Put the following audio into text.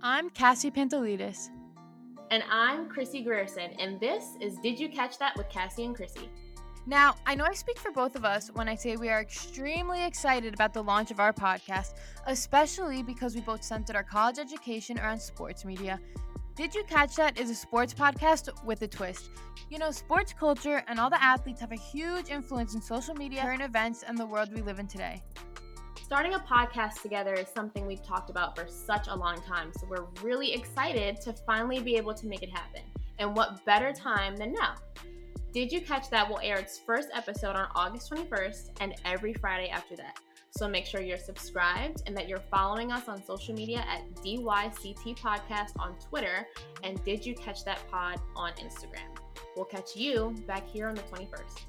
I'm Cassie Pantelides. And I'm Chrissy Grierson, and this is Did You Catch That with Cassie and Chrissy. Now, I know I speak for both of us when I say we are extremely excited about the launch of our podcast, especially because we both centered our college education around sports media. Did You Catch That is a sports podcast with a twist. You know, sports culture and all the athletes have a huge influence in social media, current events, and the world we live in today. Starting a podcast together is something we've talked about for such a long time, so we're really excited to finally be able to make it happen. And what better time than now? Did You Catch That we'll air its first episode on August 21st and every Friday after that. So make sure you're subscribed and that you're following us on social media at DYCT Podcast on Twitter and Did You Catch That Pod on Instagram. We'll catch you back here on the 21st.